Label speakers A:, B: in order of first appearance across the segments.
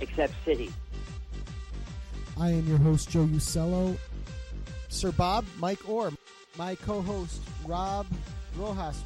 A: except City.
B: I am your host, Joe Usello. Sir Bob, Mike Orr, my co host, Rob Rojas,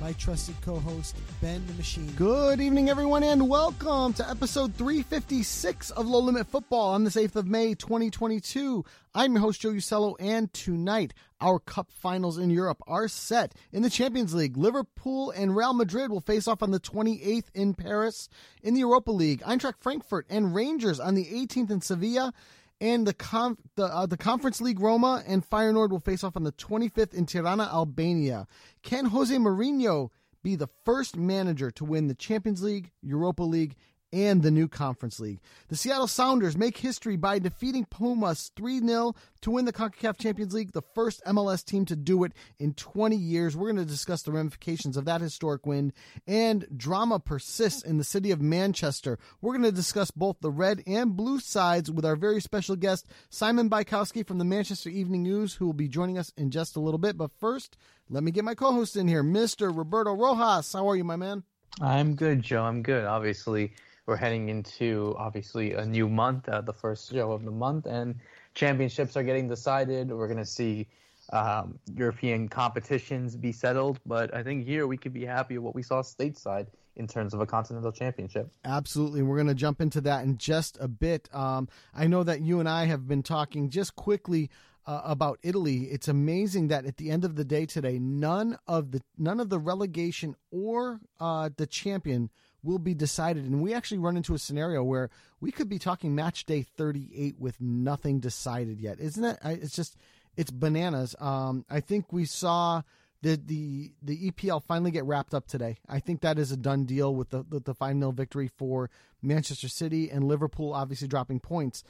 B: my trusted co host, Ben the Machine. Good evening, everyone, and welcome to episode 356 of Low Limit Futbol on this 8th of May, 2022. I'm your host, Joe Usello, and tonight, our cup finals in Europe are set. In the Champions League, Liverpool and Real Madrid will face off on the 28th in Paris. In the Europa League, Eintracht Frankfurt and Rangers on the 18th in Sevilla. And the conf- the, uh, the Conference League Roma and Feyenoord will face off on the 25th in Tirana, Albania. Can Jose Mourinho be the first manager to win the Champions League, Europa League, and the new Conference League? The Seattle Sounders make history by defeating Pumas 3 0 to win the CONCACAF Champions League, the first MLS team to do it in 20 years. We're going to discuss the ramifications of that historic win, and drama persists in the city of Manchester. We're going to discuss both the red and blue sides with our very special guest, Simon Bajkowski from the Manchester Evening News, who will be joining us in just a little bit. But first, let me get my co host in here, Mr. Roberto Rojas. How are you, my man?
C: I'm good, Joe. I'm good. Obviously, we're heading into obviously a new month, uh, the first show of the month, and championships are getting decided. We're going to see um, European competitions be settled, but I think here we could be happy with what we saw stateside in terms of a continental championship.
B: Absolutely. We're going to jump into that in just a bit. Um, I know that you and I have been talking just quickly uh, about Italy. It's amazing that at the end of the day today, none of the none of the relegation or uh, the champion will be decided, and we actually run into a scenario where we could be talking match day 38 with nothing decided yet, isn't it? It's just it's bananas. Um, I think we saw the the the EPL finally get wrapped up today. I think that is a done deal with the with the five 0 victory for Manchester City and Liverpool, obviously dropping points.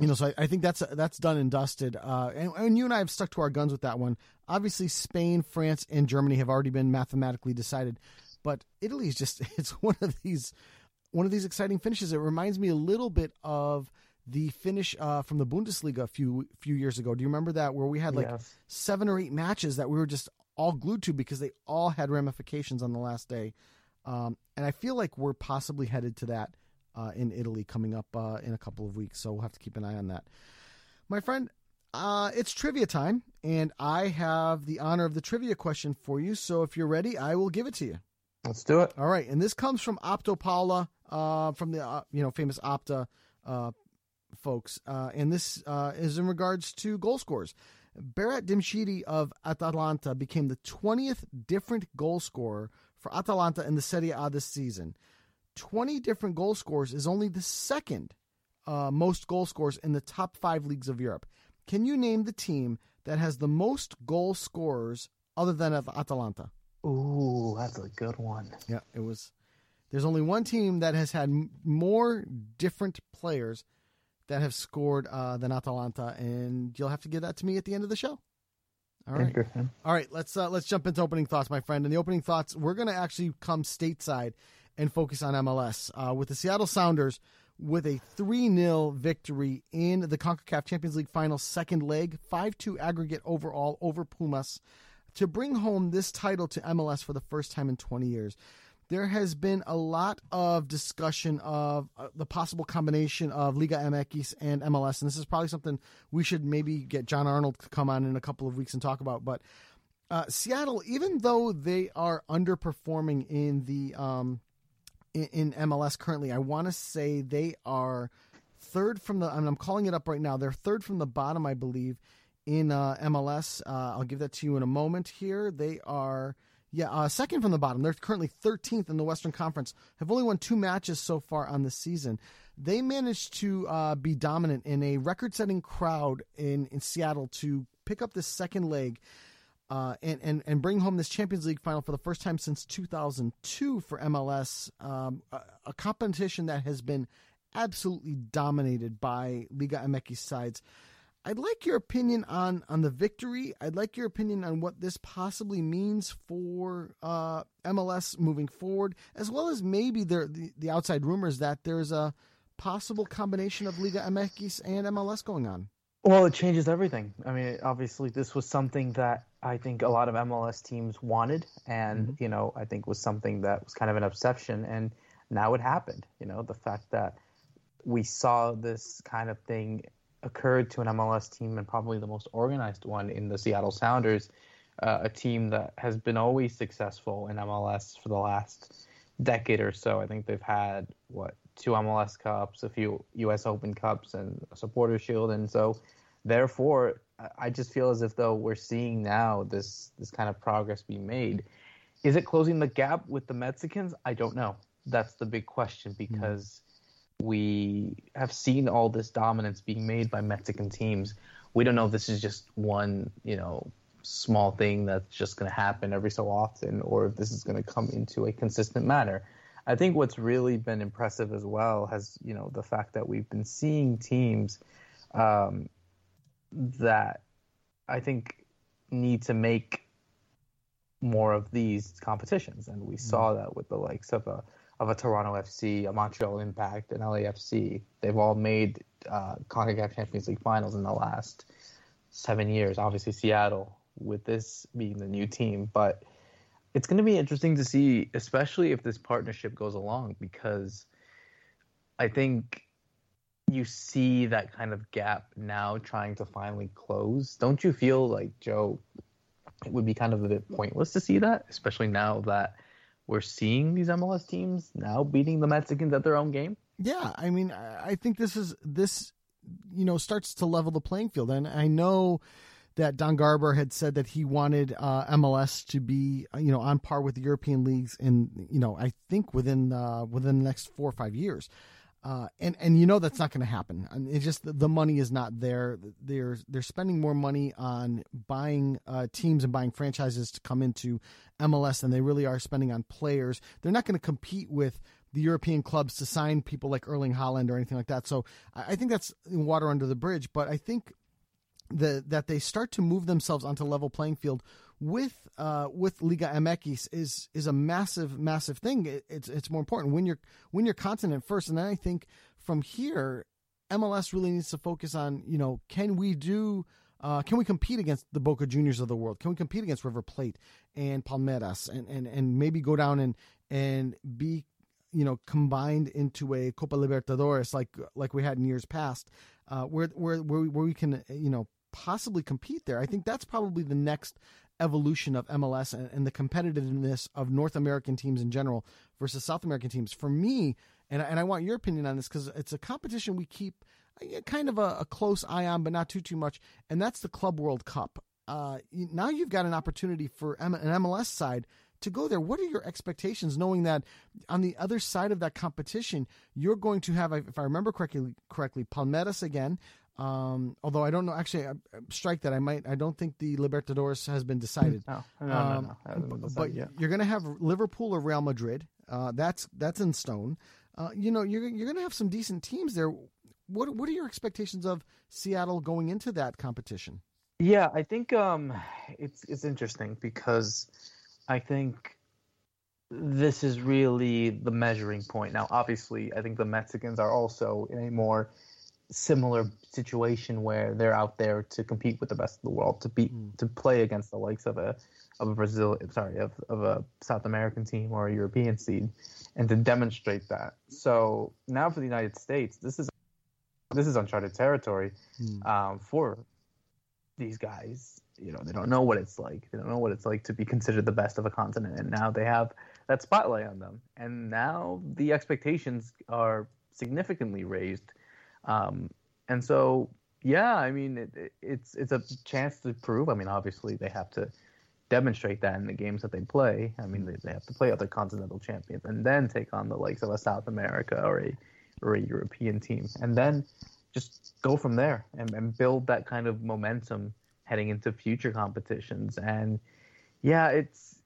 B: You know, so I, I think that's that's done and dusted. Uh, and, and you and I have stuck to our guns with that one. Obviously, Spain, France, and Germany have already been mathematically decided, but Italy is just it's one of these one of these exciting finishes. It reminds me a little bit of the finish uh, from the Bundesliga a few few years ago. Do you remember that where we had like
C: Yes.
B: seven or eight matches that we were just all glued to because they all had ramifications on the last day. Um, and I feel like we're possibly headed to that uh, in Italy coming up uh, in a couple of weeks. So we'll have to keep an eye on that. My friend, uh, it's trivia time, and I have the honor of the trivia question for you. So if you're ready, I will give it to you.
C: Let's do it.
B: All right, and this comes from OptaPaolo, uh, from the uh, you know famous Opta uh, folks, uh, and this uh, is in regards to goal scores. Berat Djimsiti of Atalanta became the 20th different goal scorer for Atalanta in the Serie A this season. 20 different goal scores is only the second uh, most goal scores in the top five leagues of Europe. Can you name the team that has the most goal scorers other than At- Atalanta?
C: Ooh, that's a good one.
B: Yeah, it was. There's only one team that has had more different players that have scored uh, than Atalanta, and you'll have to give that to me at the end of the show. All right.
C: Interesting.
B: All right, let's uh, let's jump into opening thoughts, my friend. And the opening thoughts, we're going to actually come stateside and focus on MLS. Uh, with the Seattle Sounders, with a 3 0 victory in the CONCACAF Champions League final second leg, 5 2 aggregate overall over Pumas to bring home this title to MLS for the first time in 20 years. There has been a lot of discussion of uh, the possible combination of Liga MX and MLS, and this is probably something we should maybe get John Arnold to come on in a couple of weeks and talk about. But uh, Seattle, even though they are underperforming in the um, in, in MLS currently, I want to say they are third from the. I mean, I'm calling it up right now. They're third from the bottom, I believe, in uh, MLS. Uh, I'll give that to you in a moment. Here, they are. Yeah, uh, second from the bottom. They're currently 13th in the Western Conference. Have only won two matches so far on the season. They managed to uh, be dominant in a record-setting crowd in, in Seattle to pick up this second leg uh, and, and, and bring home this Champions League final for the first time since 2002 for MLS, um, a, a, competition that has been absolutely dominated by Liga MX sides. I'd like your opinion on, on the victory. I'd like your opinion on what this possibly means for uh, MLS moving forward, as well as maybe there, the, the outside rumors that there's a possible combination of Liga MX and MLS going on.
C: Well, it changes everything. I mean, obviously, this was something that I think a lot of MLS teams wanted, and mm-hmm. you know, I think was something that was kind of an exception, and now it happened. You know, the fact that we saw this kind of thing occurred to an MLS team, and probably the most organized one in the Seattle Sounders, uh, a team that has been always successful in MLS for the last decade or so. I think they've had what two MLS Cups, a few U.S. Open Cups, and a Supporter Shield, and so therefore, I just feel as if though we're seeing now this this kind of progress being made. Is it closing the gap with the Mexicans? I don't know. That's the big question hmm. because mm-hmm. We have seen all this dominance being made by Mexican teams. We don't know if this is just one, you know, small thing that's just going to happen every so often, or if this is going to come into a consistent manner. I think what's really been impressive as well has, you know, the fact that we've been seeing teams um, that I think need to make more of these competitions, and we mm-hmm. saw that with the likes of a of a Toronto FC, a Montreal Impact, an LAFC. They've all made uh, CONCACAF Champions League finals in the last seven years. Obviously, Seattle with this being the new team, but it's going to be interesting to see, especially if this partnership goes along, because I think you see that kind of gap now trying to finally close. Don't you feel like Joe? It would be kind of a bit pointless to see that, especially now that we're seeing these MLS teams now beating the Mexicans at their own game.
B: Yeah, I mean, I think this is this, you know, starts to level the playing field, and I know that Don Garber had said that he wanted uh, MLS to be, you know, on par with the European leagues, in you know, I think within uh, within the next four or five years. Uh, and and you know that's not going to happen. I mean, it's just the money is not there. They're they're spending more money on buying uh, teams and buying franchises to come into MLS than they really are spending on players. They're not going to compete with the European clubs to sign people like Erling Haaland or anything like that. So I think that's water under the bridge. But I think the, that they start to move themselves onto level playing field with uh, with Liga MX is is a massive massive thing. It, it's it's more important when you're when you're continent first, and then I think from here, MLS really needs to focus on you know can we do. Uh, can we compete against the Boca Juniors of the world? Can we compete against River Plate and Palmeiras and, and, and maybe go down and and be you know combined into a Copa Libertadores like like we had in years past, uh, where where where we, where we can you know possibly compete there. I think that's probably the next evolution of MLS and, and, the competitiveness of North American teams in general versus South American teams. For me, and, and I want your opinion on this because it's a competition we keep uh, kind of a, a, close eye on, but not too too much, and that's the Club World Cup. Uh, now you've got an opportunity for M- an MLS side to go there. What are your expectations, knowing that on the other side of that competition, you're going to have, if I remember correctly, correctly, Palmeiras again, um, although I don't know, actually, I, strike that. I might. I don't think the Libertadores has been decided.
C: No, no, um, no, no.
B: But yet. you're going to have Liverpool or Real Madrid. Uh, that's that's in stone. Uh, you know, you're you're going to have some decent teams there. What what are your expectations of Seattle going into that competition?
C: Yeah, I think um, it's it's interesting because I think this is really the measuring point. Now, obviously, I think the Mexicans are also in a more similar situation where they're out there to compete with the best of the world, to beat, mm. to play against the likes of a of a Brazil, sorry, of, of a South American team or a European seed, and to demonstrate that. So now for the United States, this is this is uncharted territory mm. um, for these guys. You know, they don't know what it's like. They don't know what it's like to be considered the best of a continent, and now they have that spotlight on them. And now the expectations are significantly raised. Um, and so, yeah, I mean, it, it, it's it's a chance to prove. I mean, obviously they have to demonstrate that in the games that they play. I mean, they, they have to play other continental champions and then take on the likes of a South America or a or a European team, and then just go from there and, and build that kind of momentum heading into future competitions. And yeah, it's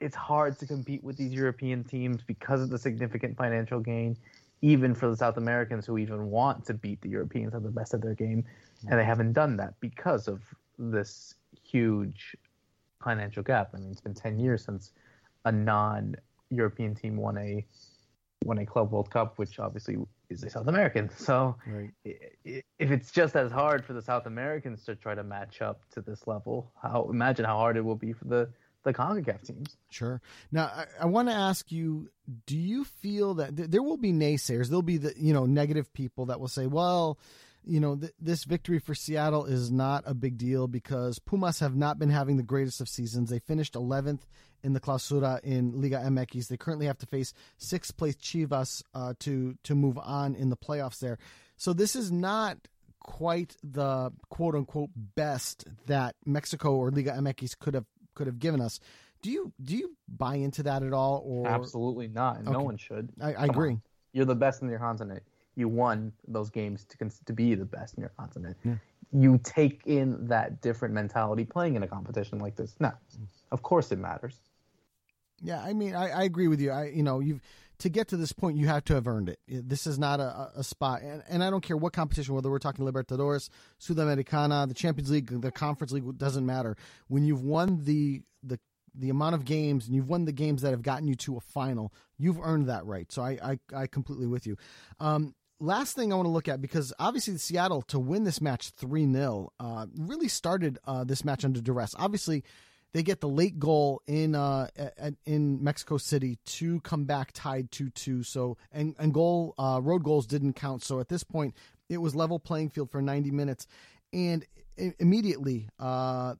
C: it's hard to compete with these European teams because of the significant financial gain, even for the South Americans who even want to beat the Europeans at the best of their game, and they haven't done that because of this huge financial gap. I mean, it's been ten years since a non-European team won a won a Club World Cup, which obviously is a South American. So right. if it's just as hard for the South Americans to try to match up to this level, how imagine how hard it will be for the the CONCACAF teams.
B: Sure. Now, I, I want to ask you: Do you feel that th- there will be naysayers? There'll be the you know negative people that will say, "Well, you know, th- this victory for Seattle is not a big deal because Pumas have not been having the greatest of seasons. They finished 11th in the Clausura in Liga MX. They currently have to face sixth place Chivas uh, to to move on in the playoffs there. So this is not quite the quote unquote best that Mexico or Liga MX could have could have given us. Do you do you buy into that at all? Or
C: absolutely not. Okay. No one should.
B: I, I agree. On.
C: You're the best in your continent. You won those games to to be the best in your continent. Yeah. You take in that different mentality playing in a competition like this. No, of course it matters.
B: Yeah, I mean, I, I agree with you. I, you know, you've to get to this point, you have to have earned it. This is not a, a spot, and, and I don't care what competition, whether we're talking Libertadores, Sudamericana, the Champions League, the Conference League, doesn't matter. When you've won the the the amount of games and you've won the games that have gotten you to a final, you've earned that right. So I I, I completely with you. Um, last thing I want to look at because obviously Seattle to win this match three 0 uh, really started uh, this match under duress. Obviously they get the late goal in uh, in Mexico City to come back tied two two. So and and goal uh, road goals didn't count. So at this point, it was level playing field for 90 minutes, and immediately. Uh,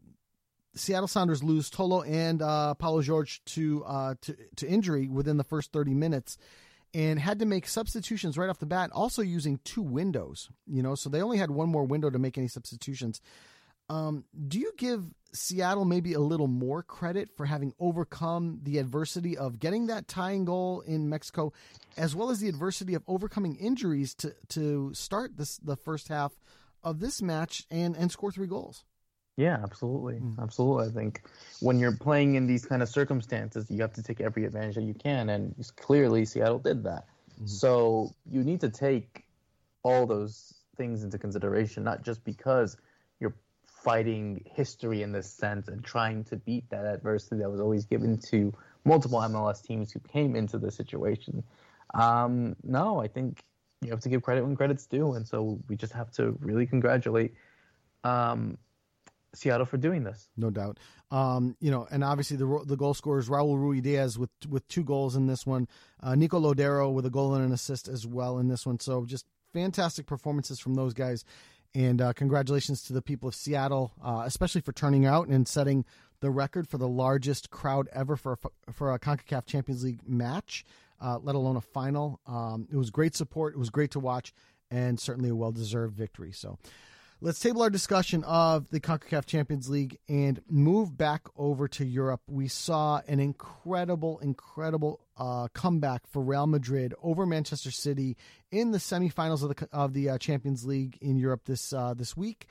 B: Seattle Sounders lose Tolo and uh, Paulo Jorge to, uh, to to injury within the first 30 minutes, and had to make substitutions right off the bat. Also using two windows, you know, so they only had one more window to make any substitutions. Um, do you give Seattle maybe a little more credit for having overcome the adversity of getting that tying goal in Mexico, as well as the adversity of overcoming injuries to to start this the first half of this match and and score three goals?
C: Yeah, absolutely, mm. absolutely. I think when you're playing in these kind of circumstances, you have to take every advantage that you can, and clearly Seattle did that. Mm-hmm. So you need to take all those things into consideration, not just because fighting history in this sense and trying to beat that adversity that was always given to multiple MLS teams who came into the situation. Um, no, I think you have to give credit when credit's due, and so we just have to really congratulate um, Seattle for doing this.
B: No doubt. Um, you know, and obviously the the goal scorers Raul Ruidiaz with with two goals in this one, uh, Nico Lodeiro with a goal and an assist as well in this one. So just fantastic performances from those guys. And uh, congratulations to the people of Seattle, uh, especially for turning out and setting the record for the largest crowd ever for a, for a CONCACAF Champions League match, uh, let alone a final. Um, it was great support. It was great to watch, and certainly a well deserved victory. So let's table our discussion of the CONCACAF Champions League and move back over to Europe. We saw an incredible, incredible uh, comeback for Real Madrid over Manchester City in the semifinals of the of the uh, Champions League in Europe this uh, this week,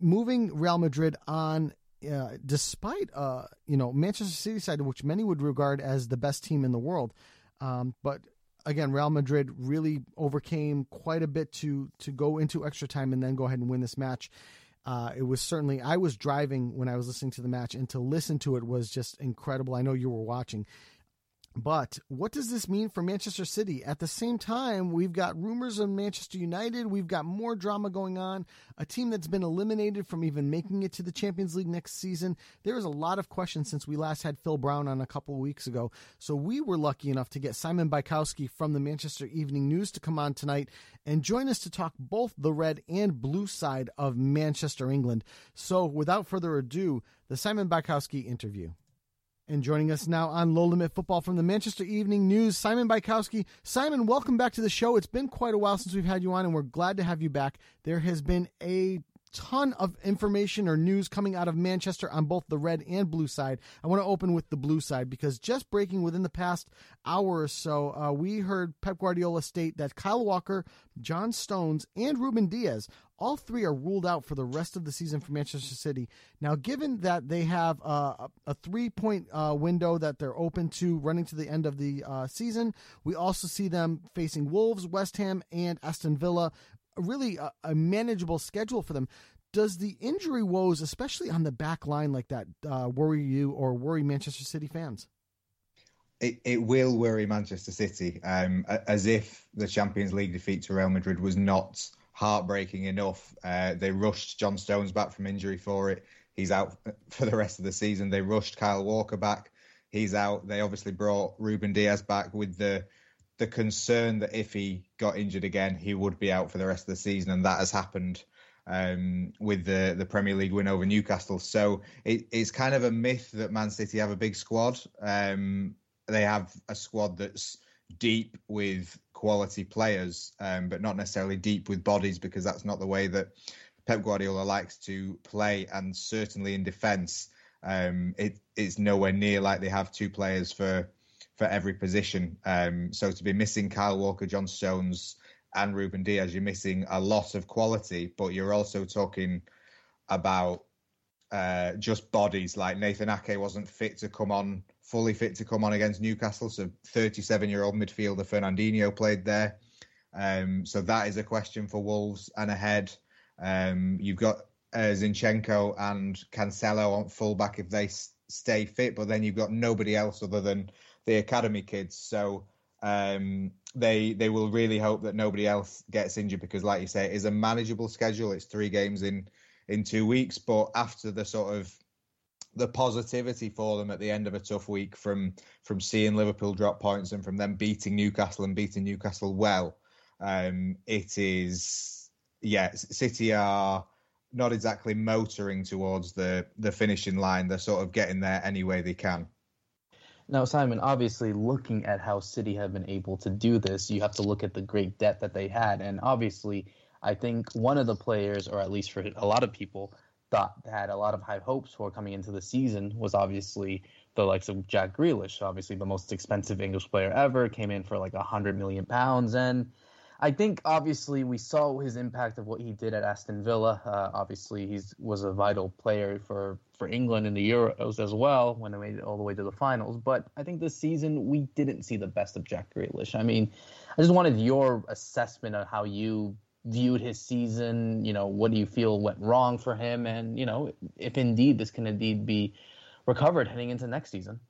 B: moving Real Madrid on. Uh, despite uh, you know Manchester City side, which many would regard as the best team in the world, um, but again, Real Madrid really overcame quite a bit to to go into extra time and then go ahead and win this match. Uh, it was certainly I was driving when I was listening to the match, and to listen to it was just incredible. I know you were watching. But what does this mean for Manchester City? At the same time, we've got rumors of Manchester United. We've got more drama going on. A team that's been eliminated from even making it to the Champions League next season. There is a lot of questions since we last had Phil Brown on a couple of weeks ago. So we were lucky enough to get Simon Bajkowski from the Manchester Evening News to come on tonight and join us to talk both the red and blue side of Manchester, England. So without further ado, the Simon Bajkowski interview. And joining us now on Low Limit Futbol from the Manchester Evening News, Simon Bajkowski. Simon, welcome back to the show. It's been quite a while since we've had you on, and we're glad to have you back. There has been a ton of information or news coming out of Manchester on both the red and blue side. I want to open with the blue side because just breaking within the past hour or so, uh, we heard Pep Guardiola state that Kyle Walker, John Stones, and Ruben Dias all three are ruled out for the rest of the season for Manchester City. Now, given that they have uh, a three point uh, window that they're open to running to the end of the uh, season, we also see them facing Wolves, West Ham, and Aston Villa really a, a, manageable schedule for them. Does the injury woes, especially on the back line like that, uh, worry you or worry Manchester City fans?
D: It, it will worry Manchester City, um, as if the Champions League defeat to Real Madrid was not heartbreaking enough. Uh, they rushed John Stones back from injury for it. He's out for the rest of the season. They rushed Kyle Walker back. He's out. They obviously brought Ruben Dias back with the the concern that if he got injured again, he would be out for the rest of the season, and that has happened um, with the the Premier League win over Newcastle. So it, it's kind of a myth that Man City have a big squad. Um, they have a squad that's deep with quality players, um, but not necessarily deep with bodies, because that's not the way that Pep Guardiola likes to play. And certainly in defence, um, it, it's nowhere near like they have two players for for every position. Um, so to be missing Kyle Walker, John Stones, and Ruben Dias, you're missing a lot of quality, but you're also talking about uh, just bodies. Like Nathan Ake wasn't fit to come on, fully fit to come on against Newcastle. So 37 year old midfielder Fernandinho played there. Um, so that is a question for Wolves and ahead. Um, you've got uh, Zinchenko and Cancelo on fullback if they s- stay fit, but then you've got nobody else other than the academy kids. So um, they they will really hope that nobody else gets injured because, like you say, it is a manageable schedule. It's three games in in two weeks, but after the sort of the positivity for them at the end of a tough week from from seeing Liverpool drop points and from them beating Newcastle and beating Newcastle well, um, it is yeah, City are not exactly motoring towards the the finishing line. They're sort of getting there any way they can.
C: Now, Simon, obviously, looking at how City have been able to do this, you have to look at the great debt that they had. And obviously, I think one of the players, or at least for a lot of people, thought had a lot of high hopes for coming into the season was obviously the likes of Jack Grealish, obviously the most expensive English player ever, came in for like a hundred million pounds, and I think obviously we saw his impact of what he did at Aston Villa. Uh, obviously, he was a vital player for, for England in the Euros as well when they made it all the way to the finals. But I think this season we didn't see the best of Jack Grealish. I mean, I just wanted your assessment of how you viewed his season. You know, what do you feel went wrong for him, and you know, if indeed this can indeed be recovered heading into next season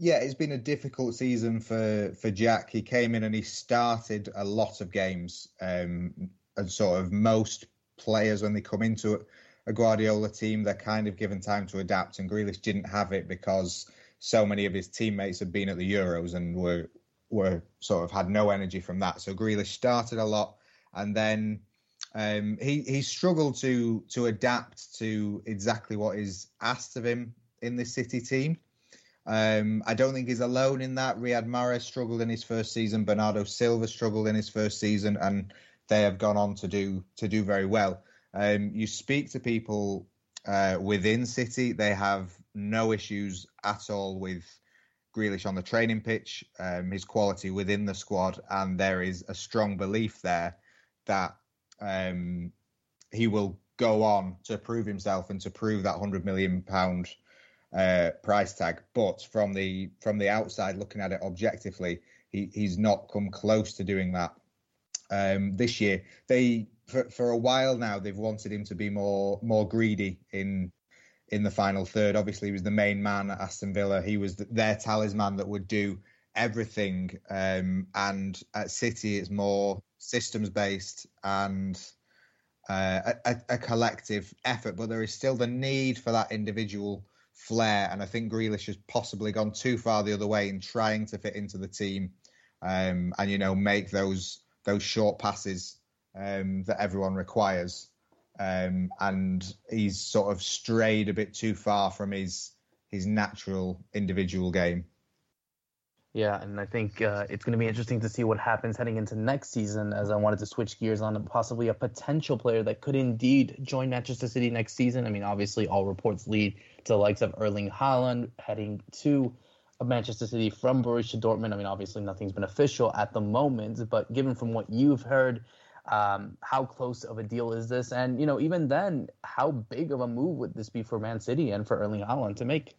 D: yeah, it's been a difficult season for for Jack. He came in and he started a lot of games, um, and sort of most players when they come into a Guardiola team, they're kind of given time to adapt. And Grealish didn't have it because so many of his teammates had been at the Euros and were were sort of had no energy from that. So Grealish started a lot, and then um, he he struggled to to adapt to exactly what is asked of him in this City team. Um, I don't think he's alone in that. Riyad Mahrez struggled in his first season. Bernardo Silva struggled in his first season, and they have gone on to do to do very well. Um, you speak to people uh, within City; they have no issues at all with Grealish on the training pitch, um, his quality within the squad, and there is a strong belief there that um, he will go on to prove himself and to prove that hundred million pound uh, price tag. But from the from the outside, looking at it objectively, he, he's not come close to doing that um, this year. They for, for a while now they've wanted him to be more more greedy in in the final third. Obviously, he was the main man at Aston Villa. He was the, their talisman that would do everything. Um, and at City, it's more systems based and uh, a, a, collective effort. But there is still the need for that individual flair. And I think Grealish has possibly gone too far the other way in trying to fit into the team um, and, you know, make those those short passes um, that everyone requires. Um, and he's sort of strayed a bit too far from his his natural individual game.
C: Yeah, and I think uh, it's going to be interesting to see what happens heading into next season. As I wanted to switch gears on possibly a potential player that could indeed join Manchester City next season. I mean, obviously, all reports lead to the likes of Erling Haaland heading to Manchester City from Borussia Dortmund. I mean, obviously, nothing's been official at the moment, but given from what you've heard, um, how close of a deal is this? And you know, even then, how big of a move would this be for Man City and for Erling Haaland to make?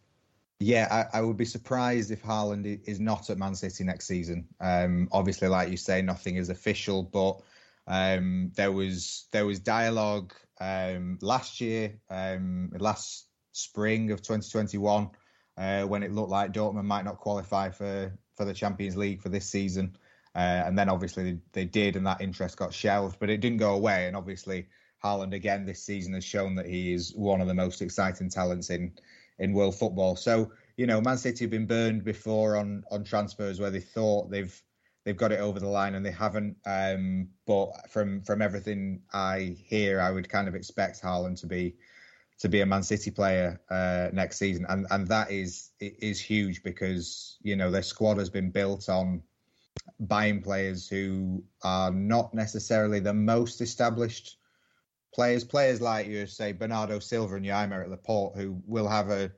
D: Yeah, I, I, would be surprised if Haaland is not at Man City next season. Um, obviously, like you say, nothing is official, but um, there was there was dialogue um, last year, um, last spring of 2021, uh, when it looked like Dortmund might not qualify for for the Champions League for this season, uh, and then obviously they, they did, and that interest got shelved, but it didn't go away. And obviously, Haaland again this season has shown that he is one of the most exciting talents in in world football. So you know, Man City have been burned before on on transfers where they thought they've they've got it over the line and they haven't. Um, but from from everything I hear, I would kind of expect Haaland to be to be a Man City player uh, next season, and and that is is huge because you know their squad has been built on buying players who are not necessarily the most established players. Players like you say Bernardo Silva and Aymeric Laporte, who will have a,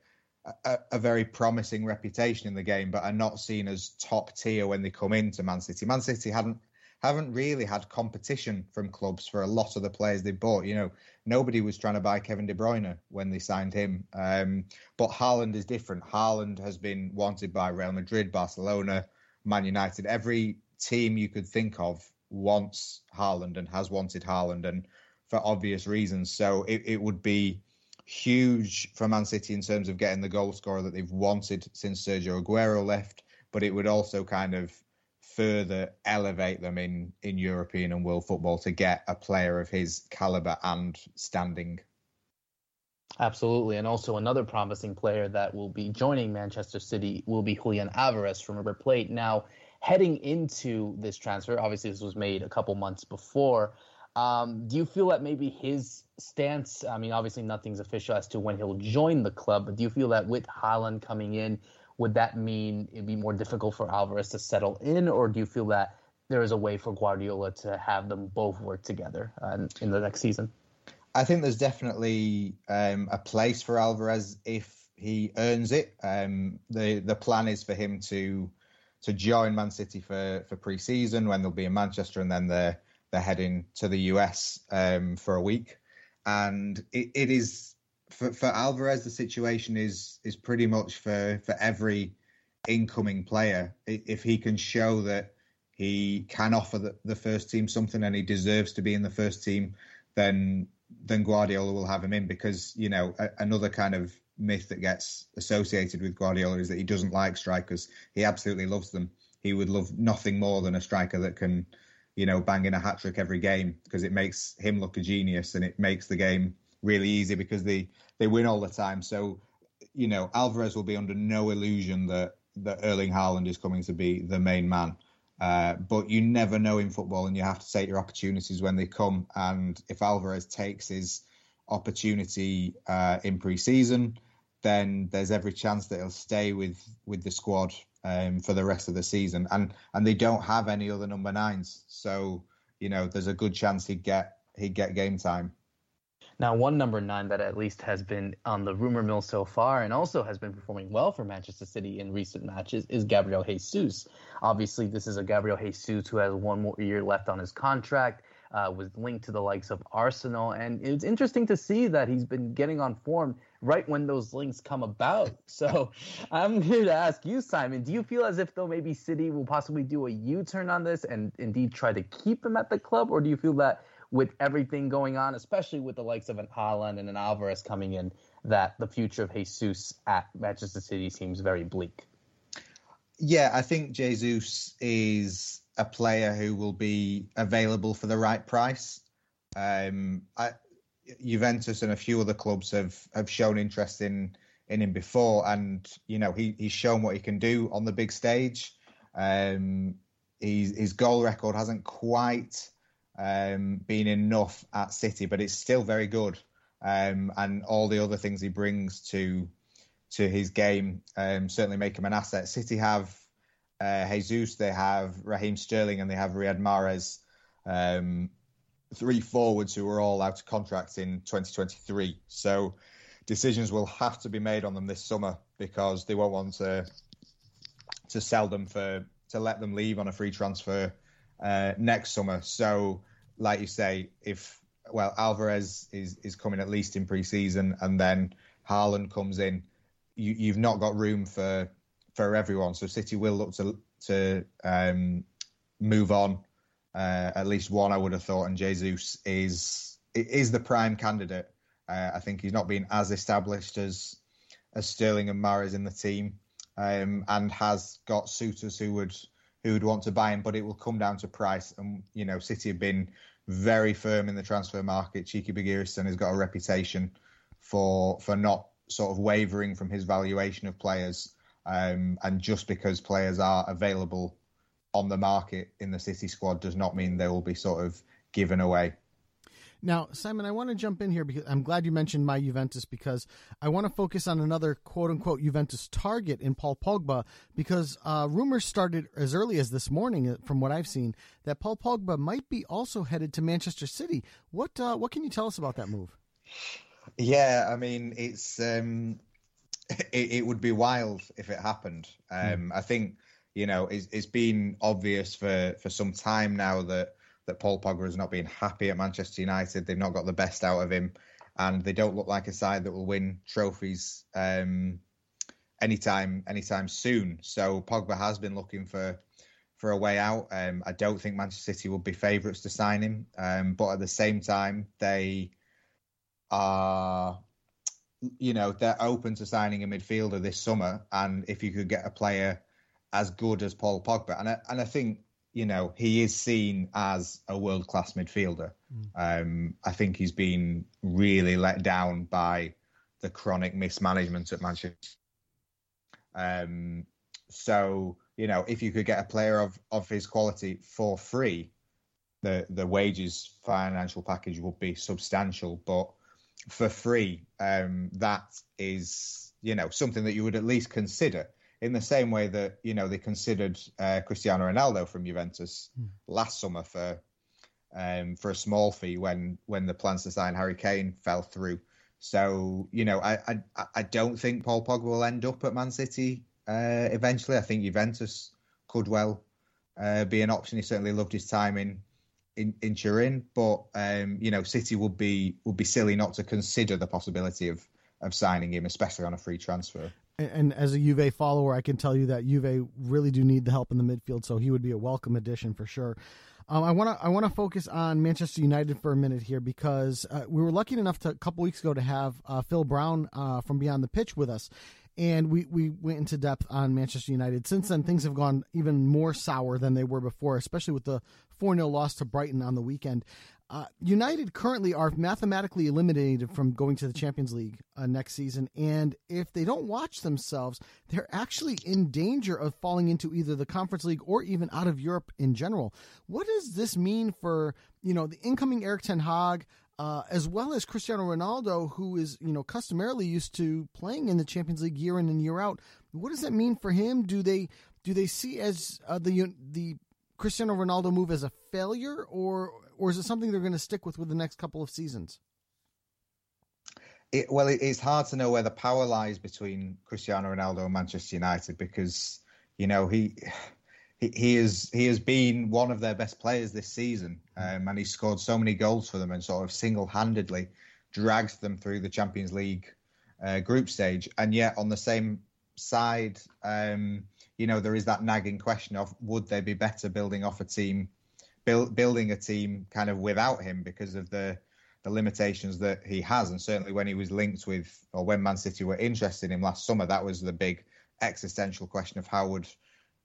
D: a, a very promising reputation in the game, but are not seen as top tier when they come into Man City. Man City hadn't haven't really had competition from clubs for a lot of the players they bought. You know, nobody was trying to buy Kevin De Bruyne when they signed him. Um, but Haaland is different. Haaland has been wanted by Real Madrid, Barcelona, Man United. Every team you could think of wants Haaland and has wanted Haaland. And for obvious reasons. So it, it would be huge for Man City in terms of getting the goal scorer that they've wanted since Sergio Aguero left, but it would also kind of further elevate them in, in European and world football to get a player of his caliber and standing.
C: Absolutely. And also another promising player that will be joining Manchester City will be Julian Alvarez from River Plate. Now, heading into this transfer, obviously this was made a couple months before. Um, do you feel that maybe his stance? I mean, obviously nothing's official as to when he'll join the club, but do you feel that with Haaland coming in, would that mean it'd be more difficult for Alvarez to settle in, or do you feel that there is a way for Guardiola to have them both work together uh, in the next season?
D: I think there's definitely um, a place for Alvarez if he earns it. Um, the the plan is for him to to join Man City for for pre-season when they'll be in Manchester, and then they're they're heading to the US um, for a week, and it, it is for, for Alvarez. The situation is is pretty much for for every incoming player. If he can show that he can offer the, the first team something and he deserves to be in the first team, then then Guardiola will have him in because you know a, another kind of myth that gets associated with Guardiola is that he doesn't like strikers. He absolutely loves them. He would love nothing more than a striker that can you know, banging a hat trick every game because it makes him look a genius and it makes the game really easy because they they win all the time. So, you know, Alvarez will be under no illusion that that Erling Haaland is coming to be the main man. Uh, but you never know in football, and you have to take your opportunities when they come. And if Alvarez takes his opportunity uh, in pre-season, then there's every chance that he'll stay with with the squad um, for the rest of the season, and and they don't have any other number nines, so you know there's a good chance he'd get he'd get game time.
C: Now, one number nine that at least has been on the rumor mill so far and also has been performing well for Manchester City in recent matches is Gabriel Jesus. Obviously, this is a Gabriel Jesus who has one more year left on his contract uh, was linked to the likes of Arsenal. And it's interesting to see that he's been getting on form right when those links come about. So I'm here to ask you, Simon, do you feel as if though maybe City will possibly do a U-turn on this and indeed try to keep him at the club? Or do you feel that with everything going on, especially with the likes of an Haaland and an Alvarez coming in, that the future of Jesus at Manchester City seems very bleak?
D: Yeah, I think Jesus is a player who will be available for the right price. Um, I, Juventus and a few other clubs have have shown interest in in him before, and you know he he's shown what he can do on the big stage. Um, his goal record hasn't quite um, been enough at City, but it's still very good. Um, and all the other things he brings to to his game um, certainly make him an asset. City have uh, Jesus, they have Raheem Sterling, and they have Riyad Mahrez, um, three forwards who are all out of contract in 2023. So decisions will have to be made on them this summer because they won't want to to sell them for to let them leave on a free transfer uh, next summer. So, like you say, if well Alvarez is is coming at least in pre-season, and then Haaland comes in, you, you've not got room for for everyone. So City will look to to um, move on. Uh, at least one, I would have thought, and Jesus is is the prime candidate. Uh, I think he's not been as established as as Sterling and Mahrez in the team, um, and has got suitors who would who would want to buy him. But it will come down to price, and you know, City have been very firm in the transfer market. Txiki Begiristain has got a reputation for for not sort of wavering from his valuation of players. Um, and just because players are available on the market in the City squad does not mean they will be sort of given away.
B: Now, Simon, I want to jump in here because I'm glad you mentioned my Juventus because I want to focus on another quote unquote Juventus target in Paul Pogba because uh, rumors started as early as this morning, uh, from what I've seen, that Paul Pogba might be also headed to Manchester City. What uh, what can you tell us about that move?
D: Yeah, I mean, it's um, it, it, would be wild if it happened. Um, mm. I think you know it's, it's been obvious for for some time now that that Paul Pogba has not been happy at Manchester United. They've not got the best out of him, and they don't look like a side that will win trophies um, anytime anytime soon. So Pogba has been looking for for a way out. Um, I don't think Manchester City would be favourites to sign him, um, but at the same time they are you know they're open to signing a midfielder this summer, and if you could get a player as good as Paul Pogba, and I, and I think you know he is seen as a world class midfielder. Mm. Um, I think he's been really let down by the chronic mismanagement at Manchester. Um, so you know if you could get a player of of his quality for free, the the wages financial package would be substantial, but for free, um, that is you know something that you would at least consider in the same way that you know they considered uh, Cristiano Ronaldo from Juventus mm. last summer for um, for a small fee when when the plans to sign Harry Kane fell through. So you know I I, I don't think Paul Pogba will end up at Man City uh, eventually. I think Juventus could well uh, be an option. He certainly loved his time in in, in Turin, but um, you know, City would be would be silly not to consider the possibility of of signing him, especially on a free transfer.
B: And, as a Juve follower, I can tell you that Juve really do need the help in the midfield, so he would be a welcome addition for sure. Um, I want to I want to focus on Manchester United for a minute here because uh, we were lucky enough to a couple weeks ago to have uh, Phil Brown uh, from Beyond the Pitch with us, and we, we went into depth on Manchester United. Since then, things have gone even more sour than they were before, especially with the 4 0 loss to Brighton on the weekend. Uh, United currently are mathematically eliminated from going to the Champions League uh, next season, and if they don't watch themselves, they're actually in danger of falling into either the Conference League or even out of Europe in general. What does this mean for you know the incoming Erik ten Hag, uh, as well as Cristiano Ronaldo, who is you know customarily used to playing in the Champions League year in and year out. What does that mean for him? Do they do they see as uh, the the Cristiano Ronaldo move as a failure, or or is it something they're going to stick with with the next couple of seasons?
D: It, well, it's hard to know where the power lies between Cristiano Ronaldo and Manchester United because you know he he, he is he has been one of their best players this season, um, and he scored so many goals for them and sort of single handedly dragged them through the Champions League uh, group stage. And yet, on the same side, um, you know, there is that nagging question of would they be better building off a team, build, building a team kind of without him because of the the limitations that he has, and certainly when he was linked with, or when Man City were interested in him last summer, that was the big existential question of how would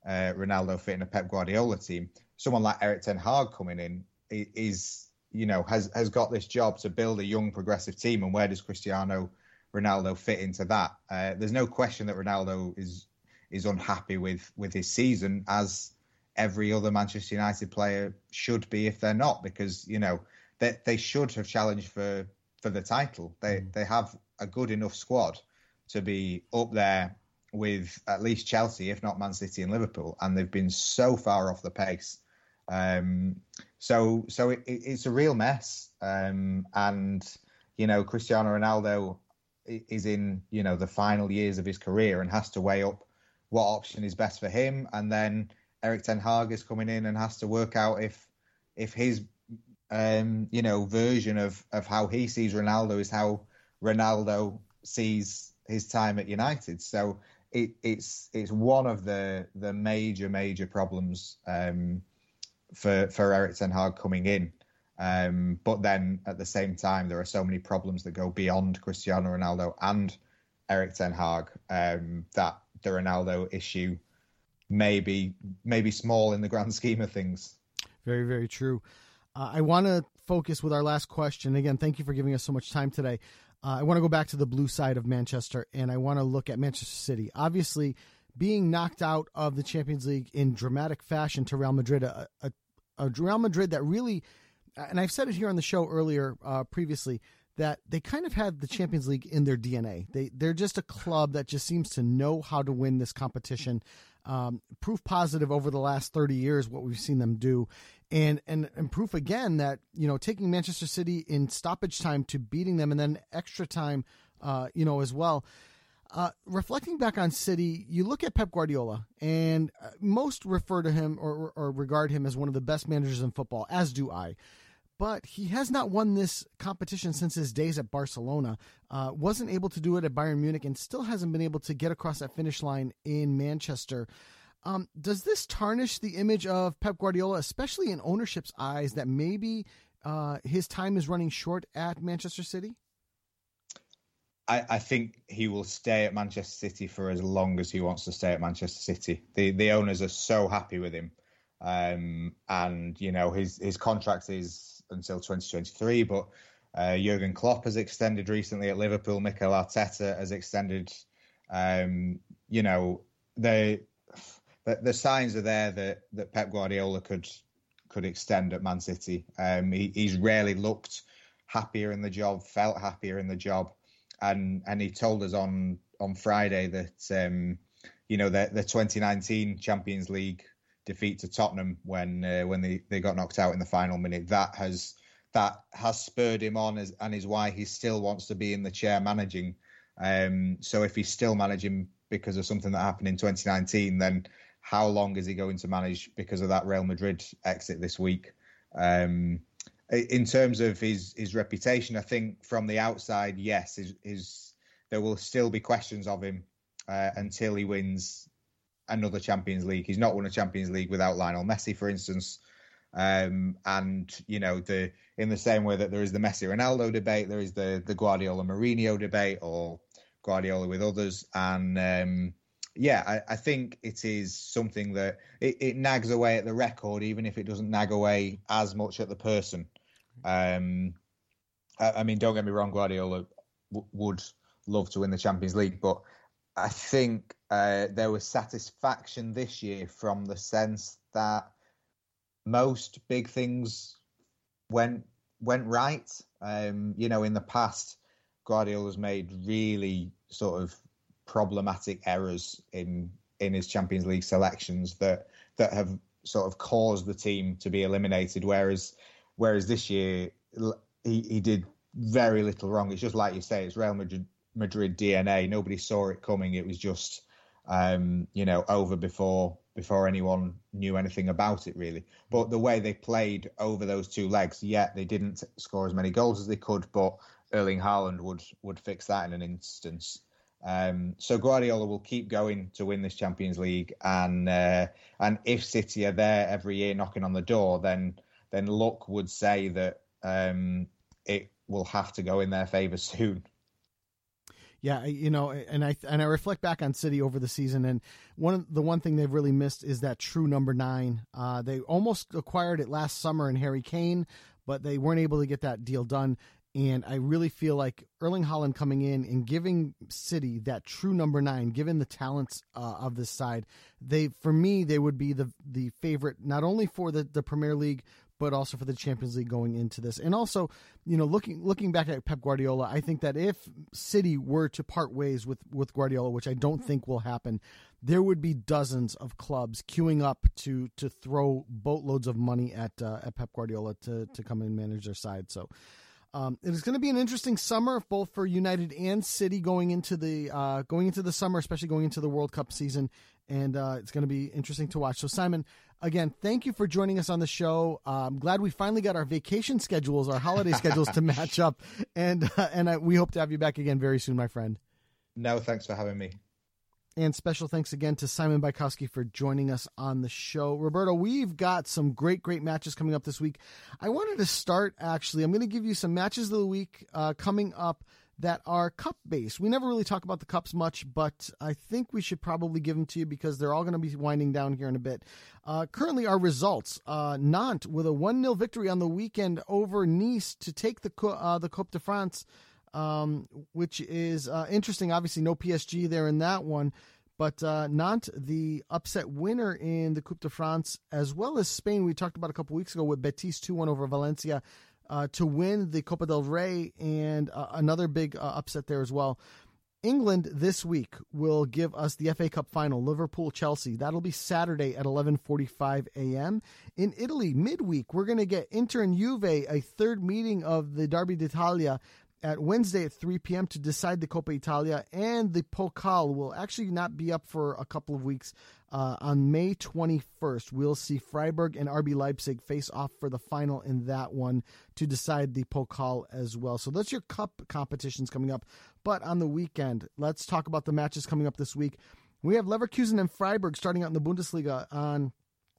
D: uh, Ronaldo fit in a Pep Guardiola team. Someone like Erik Ten Hag coming in is, you know, has has got this job to build a young progressive team. And where does Cristiano Ronaldo fit into that? Uh, there's no question that Ronaldo is is unhappy with with his season, as every other Manchester United player should be if they're not, because you know they they should have challenged for for the title. They they have a good enough squad to be up there with at least Chelsea, if not Man City and Liverpool, and they've been so far off the pace. Um, so so it, it, it's a real mess, um, and you know Cristiano Ronaldo is in you know the final years of his career and has to weigh up what option is best for him, and then Erik Ten Hag is coming in and has to work out if if his um, you know version of of how he sees Ronaldo is how Ronaldo sees his time at United. So it, it's it's one of the the major major problems um, for for Erik Ten Hag coming in. Um, but then at the same time, there are so many problems that go beyond Cristiano Ronaldo and Erik Ten Hag um, that the Ronaldo issue may be, may be small in the grand scheme of things.
B: Very, very true. Uh, I want to focus with our last question. Again, thank you for giving us so much time today. Uh, I want to go back to the blue side of Manchester and I want to look at Manchester City. Obviously, being knocked out of the Champions League in dramatic fashion to Real Madrid, a, a, a Real Madrid that really, and I've said it here on the show earlier, uh, previously, that they kind of had the Champions League in their DNA. They they're just a club that just seems to know how to win this competition. Um, proof positive over the last 30 years what we've seen them do. And, and and proof again that you know taking Manchester City in stoppage time to beating them and then extra time uh, you know as well. Uh, reflecting back on City you look at Pep Guardiola and uh, most refer to him or, or regard him as one of the best managers in football as do I but he has not won this competition since his days at Barcelona. Uh, wasn't able to do it at Bayern Munich and still hasn't been able to get across that finish line in Manchester. Um, does this tarnish the image of Pep Guardiola, especially in ownership's eyes, that maybe uh, his time is running short at Manchester City?
D: I, I, think he will stay at Manchester City for as long as he wants to stay at Manchester City. The the owners are so happy with him, um, and you know his his contract is until 2023. But uh, Jurgen Klopp has extended recently at Liverpool. Mikel Arteta has extended. Um, you know, the, the, the signs are there that that Pep Guardiola could could extend at Man City. Um, he, he's rarely looked happier in the job, felt happier in the job, and and he told us on on Friday that um, you know the the 2019 Champions League defeat to Tottenham when uh, when they, they got knocked out in the final minute. That has that has spurred him on as, and is why he still wants to be in the chair managing. Um, so if he's still managing because of something that happened in 2019, then how long is he going to manage because of that Real Madrid exit this week? Um, in terms of his his reputation, I think from the outside, yes, his, his there will still be questions of him uh, until he wins another Champions League. He's not won a Champions League without Lionel Messi, for instance. Um, and you know, the in the same way that there is the Messi Ronaldo debate, there is the the Guardiola Mourinho debate, or Guardiola with others. And um, yeah, I, I, think it is something that it, it, nags away at the record, even if it doesn't nag away as much at the person. Um, I, I mean, don't get me wrong, Guardiola w- would love to win the Champions League, but I think uh, there was satisfaction this year from the sense that most big things went went right. Um, you know, in the past, Guardiola's made really sort of problematic errors in in his Champions League selections that that have sort of caused the team to be eliminated. Whereas whereas this year he, he did very little wrong. It's just like you say, it's Real Madrid Madrid DNA. Nobody saw it coming. It was just, um, you know, over before before anyone knew anything about it really. But the way they played over those two legs, yeah, they didn't score as many goals as they could, but Erling Haaland would would fix that in an instance. Um, so Guardiola will keep going to win this Champions League, and uh, and if City are there every year knocking on the door, then then luck would say that um, it will have to go in their favour soon.
B: Yeah, you know, and I and I reflect back on City over the season, and one of the one thing they've really missed is that true number nine. Uh, they almost acquired it last summer in Harry Kane, but they weren't able to get that deal done. And I really feel like Erling Haaland coming in and giving City that true number nine, given the talents uh, of this side, they for me they would be the the favorite not only for the, the Premier League but also for the Champions League going into this. And also, you know, looking looking back at Pep Guardiola, I think that if City were to part ways with with Guardiola, which I don't think will happen, there would be dozens of clubs queuing up to to throw boatloads of money at uh, at Pep Guardiola to to come and manage their side. So. Um, it is going to be an interesting summer, both for United and City going into the uh, going into the summer, especially going into the World Cup season, and uh, it's going to be interesting to watch. So, Simon, again, thank you for joining us on the show. Uh, I'm glad we finally got our vacation schedules, our holiday schedules to match up, and uh, and I, we hope to have you back again very soon, my friend.
D: No, thanks for having me.
B: And special thanks again to Simon Bajkowski for joining us on the show. Roberto, we've got some great, great matches coming up this week. I wanted to start actually, I'm going to give you some matches of the week uh, coming up that are cup based. We never really talk about the cups much, but I think we should probably give them to you because they're all going to be winding down here in a bit. Uh, currently, our results uh, Nantes with a 1 0 victory on the weekend over Nice to take the, uh, the Coupe de France um, which is uh, interesting. Obviously, no PSG there in that one. But uh, Nantes, the upset winner in the Coupe de France, as well as Spain, we talked about a couple weeks ago with Betis 2 1 over Valencia uh, to win the Copa del Rey, and uh, another big uh, upset there as well. England this week will give us the FA Cup final, Liverpool Chelsea. That'll be Saturday at 11:45 a.m. In Italy, midweek, we're going to get Inter and Juve, a third meeting of the Derby d'Italia at Wednesday at 3 p.m. to decide the Coppa Italia, and the Pokal will actually not be up for a couple of weeks. Uh, on May 21st, we'll see Freiburg and RB Leipzig face off for the final in that one to decide the Pokal as well. So that's your cup competitions coming up. But on the weekend, let's talk about the matches coming up this week. We have Leverkusen and Freiburg starting out in the Bundesliga on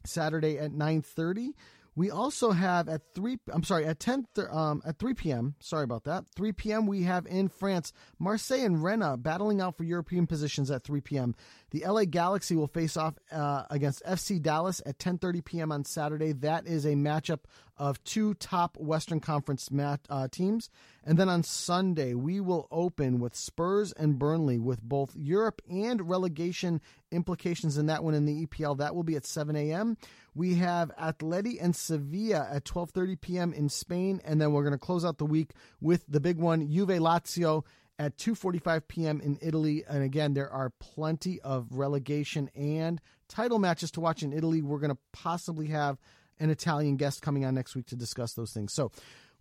B: Saturday at 9:30. We also have at three. I'm sorry, at ten. Um, at three p.m. Sorry about that. Three p.m. We have in France Marseille and Rennes battling out for European positions at three p.m. The LA Galaxy will face off uh, against FC Dallas at 10:30 p.m. on Saturday. That is a matchup of two top Western Conference mat, uh, teams. And then on Sunday, we will open with Spurs and Burnley with both Europe and relegation implications in that one in the EPL. That will be at 7 a.m. We have Atleti and Sevilla at 12:30 p.m. in Spain, and then we're going to close out the week with the big one, Juve Lazio at 2:45 p.m. in Italy. And again, there are plenty of relegation and title matches to watch in Italy. We're going to possibly have an Italian guest coming on next week to discuss those things. So,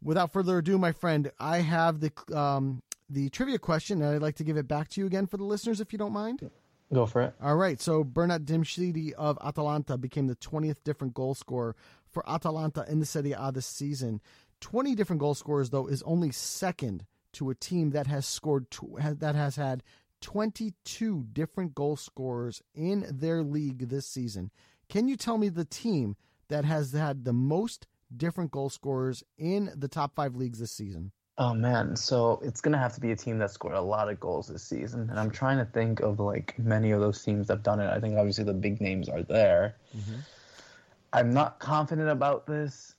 B: without further ado, my friend, I have the um, the trivia question, and I'd like to give it back to you again for the listeners, if you don't mind.
C: Go for it.
B: All right. So Berat Djimsiti of Atalanta became the 20th different goal scorer for Atalanta in the Serie A this season. 20 different goal scorers, though, is only second to a team that has scored tw- that has had 22 different goal scorers in their league this season. Can you tell me the team that has had the most different goal scorers in the top 5 leagues this season?
C: Oh man, so it's gonna have to be a team that scored a lot of goals this season, and I'm trying to think of like many of those teams that've done it. I think obviously the big names are there. Mm-hmm. I'm not confident about this.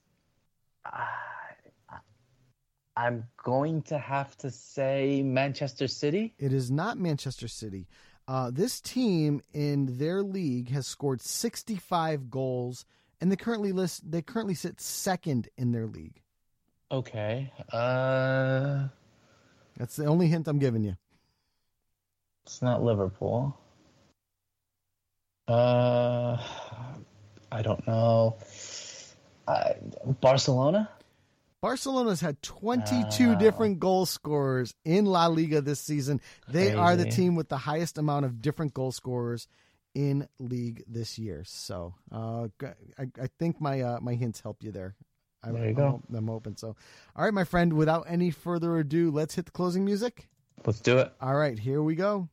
C: I'm going to have to say Manchester City.
B: It is not Manchester City. Uh, this team in their league has scored 65 goals, and they currently list they currently sit second in their league.
C: Okay. Uh,
B: That's the only hint I'm giving you.
C: It's not Liverpool. Uh, I don't know. Uh, Barcelona.
B: Barcelona's had 22 uh, different goal scorers in La Liga this season. They crazy. are the team with the highest amount of different goal scorers in league this year. So uh, I, I, think my uh, my hints help you there.
C: I'm, there you go.
B: I'm, I'm open. So, all right, my friend. Without any further ado, let's hit the closing music.
C: Let's do it.
B: All right, here we go.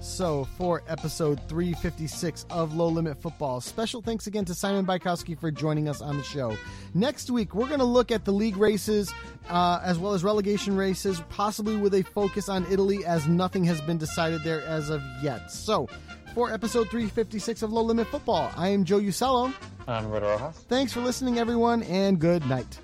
B: So, for episode 356 of Low Limit Futbol, special thanks again to Simon Bajkowski for joining us on the show. Next week, we're going to look at the league races uh, as well as relegation races, possibly with a focus on Italy, as nothing has been decided there as of yet. So, for episode 356 of Low Limit Futbol, I am Joe Usello.
C: I'm Roberto Rojas.
B: Thanks for listening, everyone, and good night.